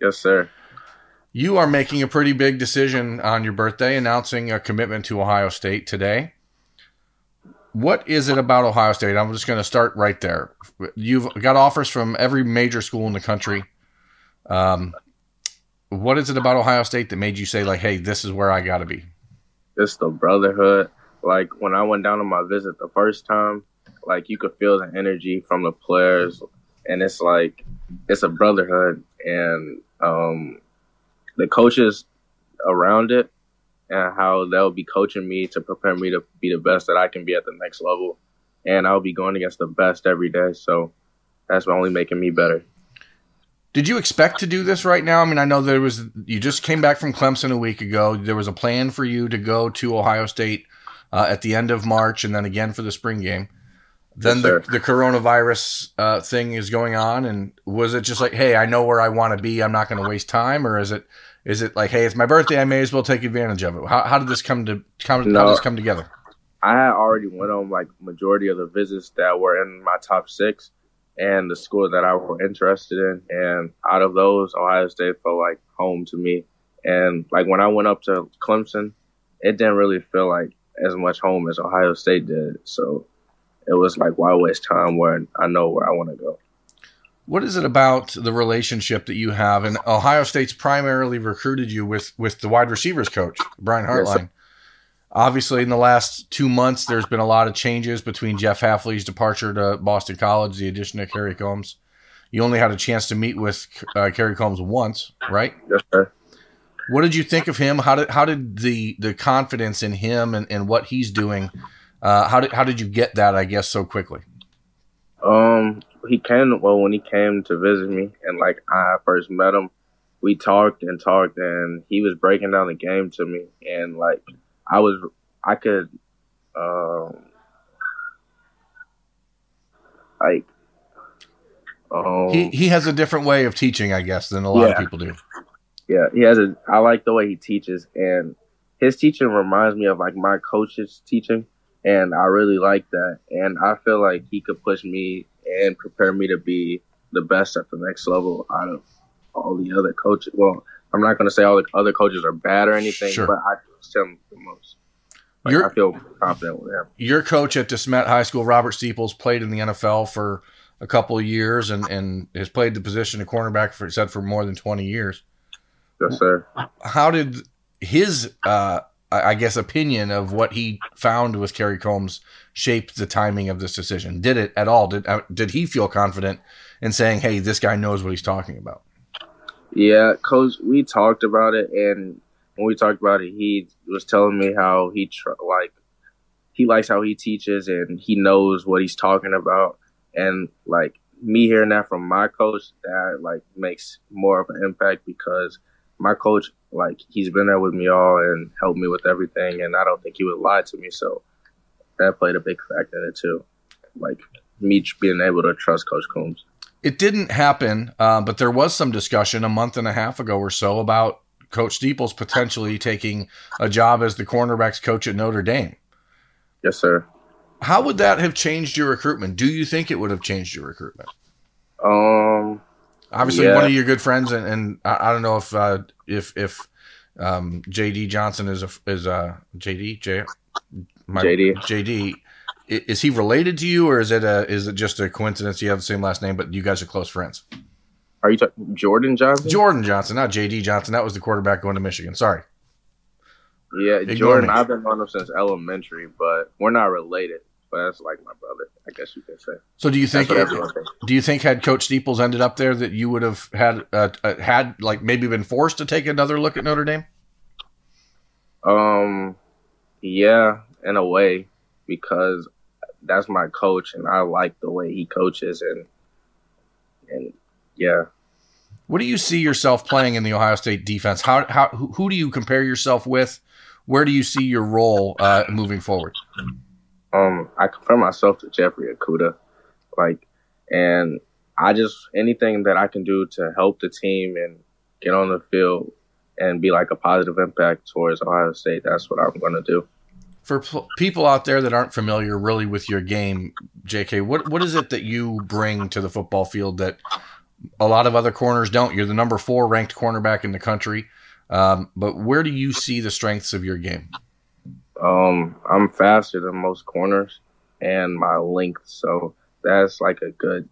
Yes, sir. You are making a pretty big decision on your birthday, announcing a commitment to Ohio State today. What is it about Ohio State? I'm just going to start right there. You've got offers from every major school in the country. Um, what is it about Ohio State that made you say, like, hey, this is where I got to be? It's the brotherhood. Like when I went down on my visit the first time, like you could feel the energy from the players, and it's like it's a brotherhood, and um, the coaches around it and how they'll be coaching me to prepare me to be the best that I can be at the next level. And I'll be going against the best every day. So that's only making me better. Did you expect to do this right now? I mean, I know there was you just came back from Clemson a week ago. There was a plan for you to go to Ohio State uh, at the end of March and then again for the spring game. Then yes, the, the coronavirus uh, thing is going on, and was it just like, hey, I know where I want to be, I'm not going to waste time, or is it is it like, hey, it's my birthday, I may as well take advantage of it? How, how did this come to come? No, how did this come together? I had already went on like majority of the visits that were in my top six, and the school that I were interested in, and out of those, Ohio State felt like home to me. And like when I went up to Clemson, it didn't really feel like as much home as Ohio State did. So it was like, why waste time where I know where I want to go. What is it about the relationship that you have? And Ohio State's primarily recruited you with with the wide receivers coach, Brian Hartline. Yes, Obviously, in the last two months, there's been a lot of changes between Jeff Hafley's departure to Boston College, the addition of Kerry Coombs. You only had a chance to meet with uh, Kerry Coombs once, right? Yes, sir. What did you think of him? How did how did the the confidence in him and, and what he's doing? Uh, how did how did you get that? I guess so quickly. Um, he came well when he came to visit me, and like I first met him, we talked and talked, and he was breaking down the game to me, and like I was, I could, um, like, um, he he has a different way of teaching, I guess, than a lot yeah. of people do. Yeah, he has a. I like the way he teaches, and his teaching reminds me of like my coach's teaching, and I really like that. And I feel like he could push me and prepare me to be the best at the next level out of all the other coaches. Well, I'm not going to say all the other coaches are bad or anything, sure. but I trust him the most. Like, I feel confident with him. Your coach at DeSmet High School, Robert Steeples, played in the NFL for a couple of years and, and has played the position of cornerback for said for more than 20 years. Yes, sir. How did his uh, I guess, opinion of what he found with Kerry Coombs shaped the timing of this decision. Did it at all? Did uh, did he feel confident in saying, "Hey, this guy knows what he's talking about"? Yeah, coach. We talked about it, and when we talked about it, he was telling me how he tr- like he likes how he teaches, and he knows what he's talking about, and like me hearing that from my coach, that like makes more of an impact because my coach like he's been there with me all and helped me with everything, and I don't think he would lie to me. So that played a big factor in it too, like me being able to trust Coach Coombs. It didn't happen, uh, but there was some discussion a month and a half ago or so about Coach Steeples potentially taking a job as the cornerbacks coach at Notre Dame. Yes, sir. How would that have changed your recruitment? Do you think it would have changed your recruitment? Um, Obviously, yeah. one of your good friends, and, and I, I, don't know if uh, if if um, JD Johnson is a is a JD J my, JD JD is he related to you, or is it a is it just a coincidence you have the same last name, but you guys are close friends? Are you talking Jordan Johnson? Jordan Johnson, not JD Johnson. That was the quarterback going to Michigan. Sorry. Yeah, Ignore Jordan. Me. I've been knowing him since elementary, but we're not related but that's like my brother, I guess you could say. So do you think? do you think had Coach Steeples ended up there that you would have had uh, uh, had like maybe been forced to take another look at Notre Dame? Um, yeah, in a way, because that's my coach, and I like the way he coaches, and and yeah. What do you see yourself playing in the Ohio State defense? How how who, who do you compare yourself with? Where do you see your role uh, moving forward? Um, I compare myself to Jeffrey Okudah, like, and I just anything that I can do to help the team and get on the field and be like a positive impact towards Ohio State. That's what I'm going to do. For pl- people out there that aren't familiar really with your game, JK, what what is it that you bring to the football field that A lot of other corners don't. You're the number four ranked cornerback in the country. Um, but where do you see the strengths of your game? Um, I'm faster than most corners, and my length, so that's like a good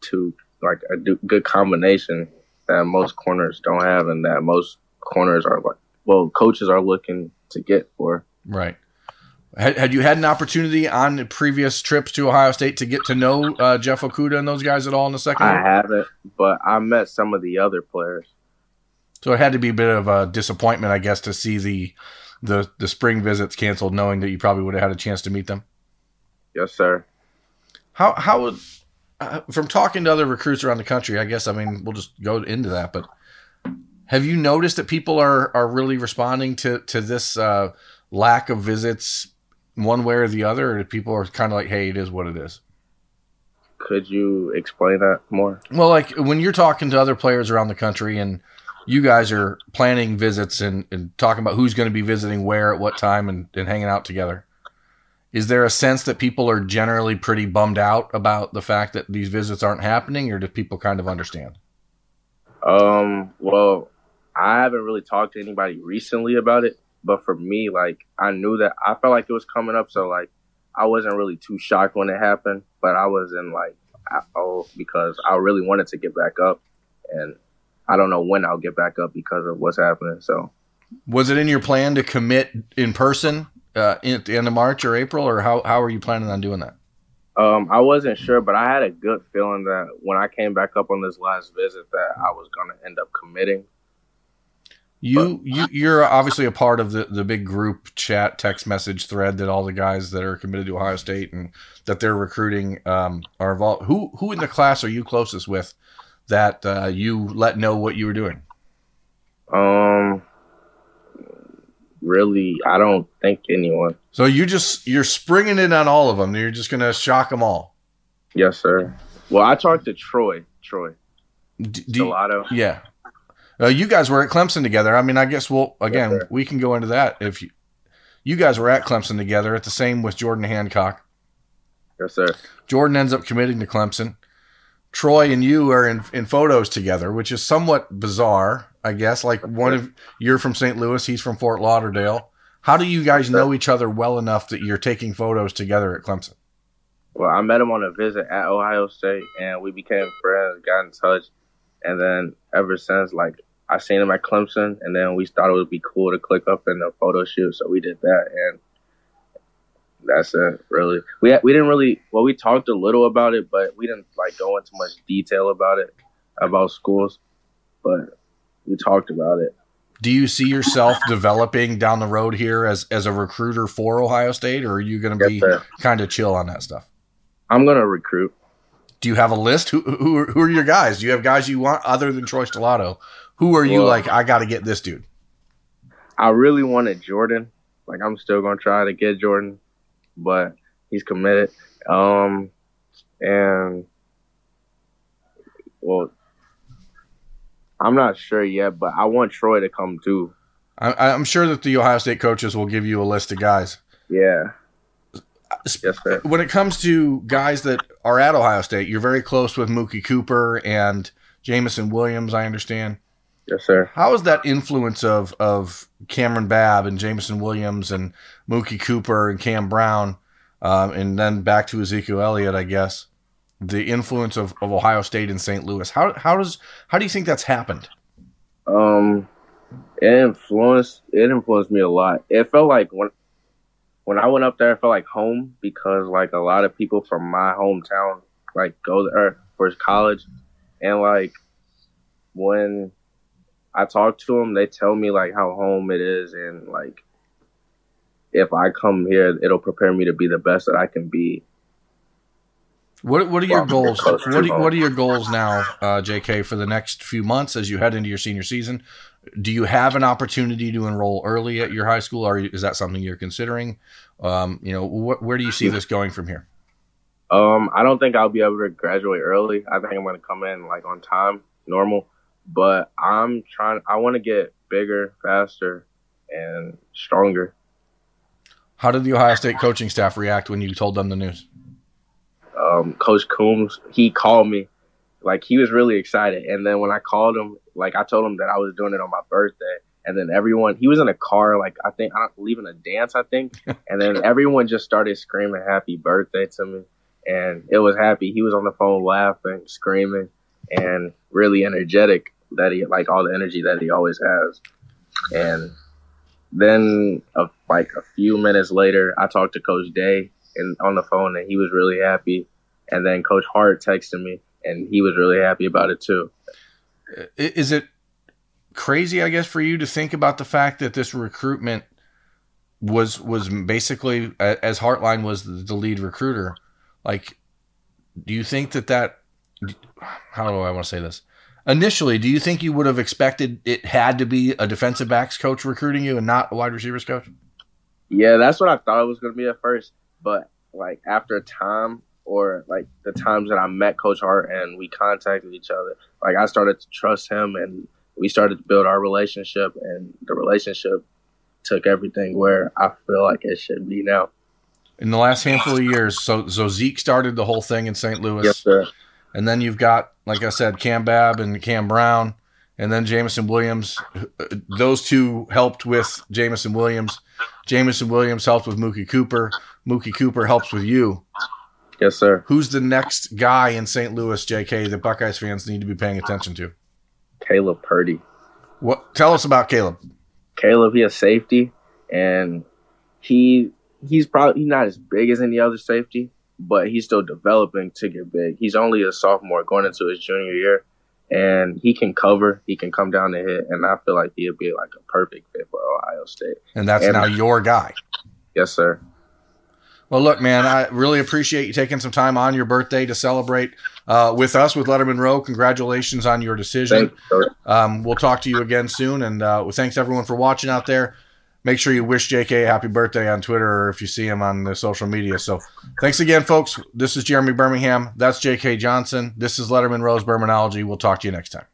two, like a good combination that most corners don't have, and that most corners are like, well, coaches are looking to get for. Right. Had, had you had an opportunity on previous trips to Ohio State to get to know uh, Jeff Okudah and those guys at all in the second? I haven't, but I met some of the other players. So it had to be a bit of a disappointment, I guess, to see the the the spring visits canceled, knowing that you probably would have had a chance to meet them. Yes, sir. How how would uh, from talking to other recruits around the country? I guess I mean we'll just go into that, but have you noticed that people are are really responding to to this uh, lack of visits one way or the other, or people are kind of like, "Hey, it is what it is." Could you explain that more? Well, like when you're talking to other players around the country and you guys are planning visits and, and talking about who's going to be visiting where at what time and, and hanging out together. Is there a sense that people are generally pretty bummed out about the fact that these visits aren't happening, or do people kind of understand? Um, well, I haven't really talked to anybody recently about it, but for me, like I knew that I felt like it was coming up, so like I wasn't really too shocked when it happened, but I was in like oh because I really wanted to get back up, and I don't know when I'll get back up because of what's happening. So, was it in your plan to commit in person uh, at the end of March or April, or how how are you planning on doing that? Um, I wasn't sure, but I had a good feeling that when I came back up on this last visit, that I was going to end up committing. You but, you you're obviously a part of the the big group chat text message thread that all the guys that are committed to Ohio State and that they're recruiting um, are involved. Who who in the class are you closest with that uh, you let know what you were doing? Um, really, I don't think anyone. So you just you're springing it on all of them. You're just gonna shock them all. Yes, sir. Well, I talked to Troy. Troy. D- Yeah. Uh, you guys were at Clemson together. I mean, I guess we'll again yes, we can go into that if you you guys were at Clemson together at the same with Jordan Hancock. Yes, sir. Jordan ends up committing to Clemson. Troy and you are in, in photos together, which is somewhat bizarre, I guess. Like one of you're from St. Louis, he's from Fort Lauderdale. How do you guys know each other well enough that you're taking photos together at Clemson? Well, I met him on a visit at Ohio State, and we became friends, got in touch, and then ever since, like I seen him at Clemson, and then we thought it would be cool to click up in a photo shoot, so we did that, and that's it. Really, we we didn't really well, we talked a little about it, but we didn't like go into much detail about it about schools, but we talked about it. Do you see yourself developing down the road here as as a recruiter for Ohio State, or are you going to be kind of chill on that stuff? I'm going to recruit. Do you have a list? Who, who who are your guys? Do you have guys you want other than Troy Stellato? Who are you well, like? I got to get this dude. I really wanted Jordan. Like I'm still going to try to get Jordan but he's committed. Um, and well, I'm not sure yet, but I want Troy to come too. I, am sure that the Ohio State coaches will give you a list of guys. Yeah. Yes, sir. When it comes to guys that are at Ohio State, you're very close with Mookie Cooper and Jameson Williams, I understand. Yes, sir. How is that influence of of Kamryn Babb and Jameson Williams and Mookie Cooper and Cam Brown, um, and then back to Ezekiel Elliott, I guess, the influence of, of Ohio State and St. Louis. How how does how do you think that's happened? Um, it influenced it influenced me a lot. It felt like when when I went up there, it felt like home because like a lot of people from my hometown like go there for college, and like when I talk to them, they tell me like how home it is and like if I come here, it'll prepare me to be the best that I can be. What What are your goals? What are, what are your goals now, uh, J.K. For the next few months as you head into your senior season? Do you have an opportunity to enroll early at your high school, or is that something you're considering? Um, you know, wh- where do you see this going from here? Um, I don't think I'll be able to graduate early. I think I'm going to come in like on time, normal. But I'm trying. I want to get bigger, faster, and stronger. How did the Ohio State coaching staff react when you told them the news? Um, Coach Coombs, he called me like he was really excited. And then when I called him, like I told him that I was doing it on my birthday, and then everyone he was in a car, like I think I don't leaving a dance, I think, and then everyone just started screaming happy birthday to me, and it was happy. He was on the phone laughing, screaming, and really energetic. That he like all the energy that he always has, and then like a few minutes later, I talked to Coach Day and on the phone, and he was really happy. And then Coach Hart texted me, and he was really happy about it too. Is it crazy, I guess, for you to think about the fact that this recruitment was was basically as Hartline was the lead recruiter? Like, do you think that that how do I want to say this? Initially, do you think you would have expected it had to be a defensive backs coach recruiting you and not a wide receivers coach? Yeah, that's what I thought it was going to be at first. But like after a time, or like the times that I met Coach Hart and we contacted each other, like I started to trust him and we started to build our relationship, and the relationship took everything where I feel like it should be now. In the last handful of years, so so Zeke started the whole thing in St. Louis. Yes, sir. And then you've got, like I said, Cam Babb and Cam Brown, and then Jameson Williams. Those two helped with Jameson Williams. Jameson Williams helped with Mookie Cooper. Mookie Cooper helps with you. Yes, sir. Who's the next guy in St. Louis, JK, that Buckeyes fans need to be paying attention to? Caleb Purdy. What? Tell us about Caleb. Caleb, he a safety, and he he's probably he's not as big as any other safety, but he's still developing to get big. He's only a sophomore going into his junior year, and he can cover. He can come down and hit, and I feel like he'll be like a perfect fit for Ohio State. And that's and, now your guy. Yes, sir. Well, look, man, I really appreciate you taking some time on your birthday to celebrate uh, with us with Letterman Row. Congratulations on your decision. You, um, we'll talk to you again soon, and uh, thanks everyone for watching out there. Make sure you wish JK a happy birthday on Twitter or if you see him on the social media. So, thanks again, folks. This is Jeremy Birmingham. That's JK Johnson. This is Letterman Row's Bermanology. We'll talk to you next time.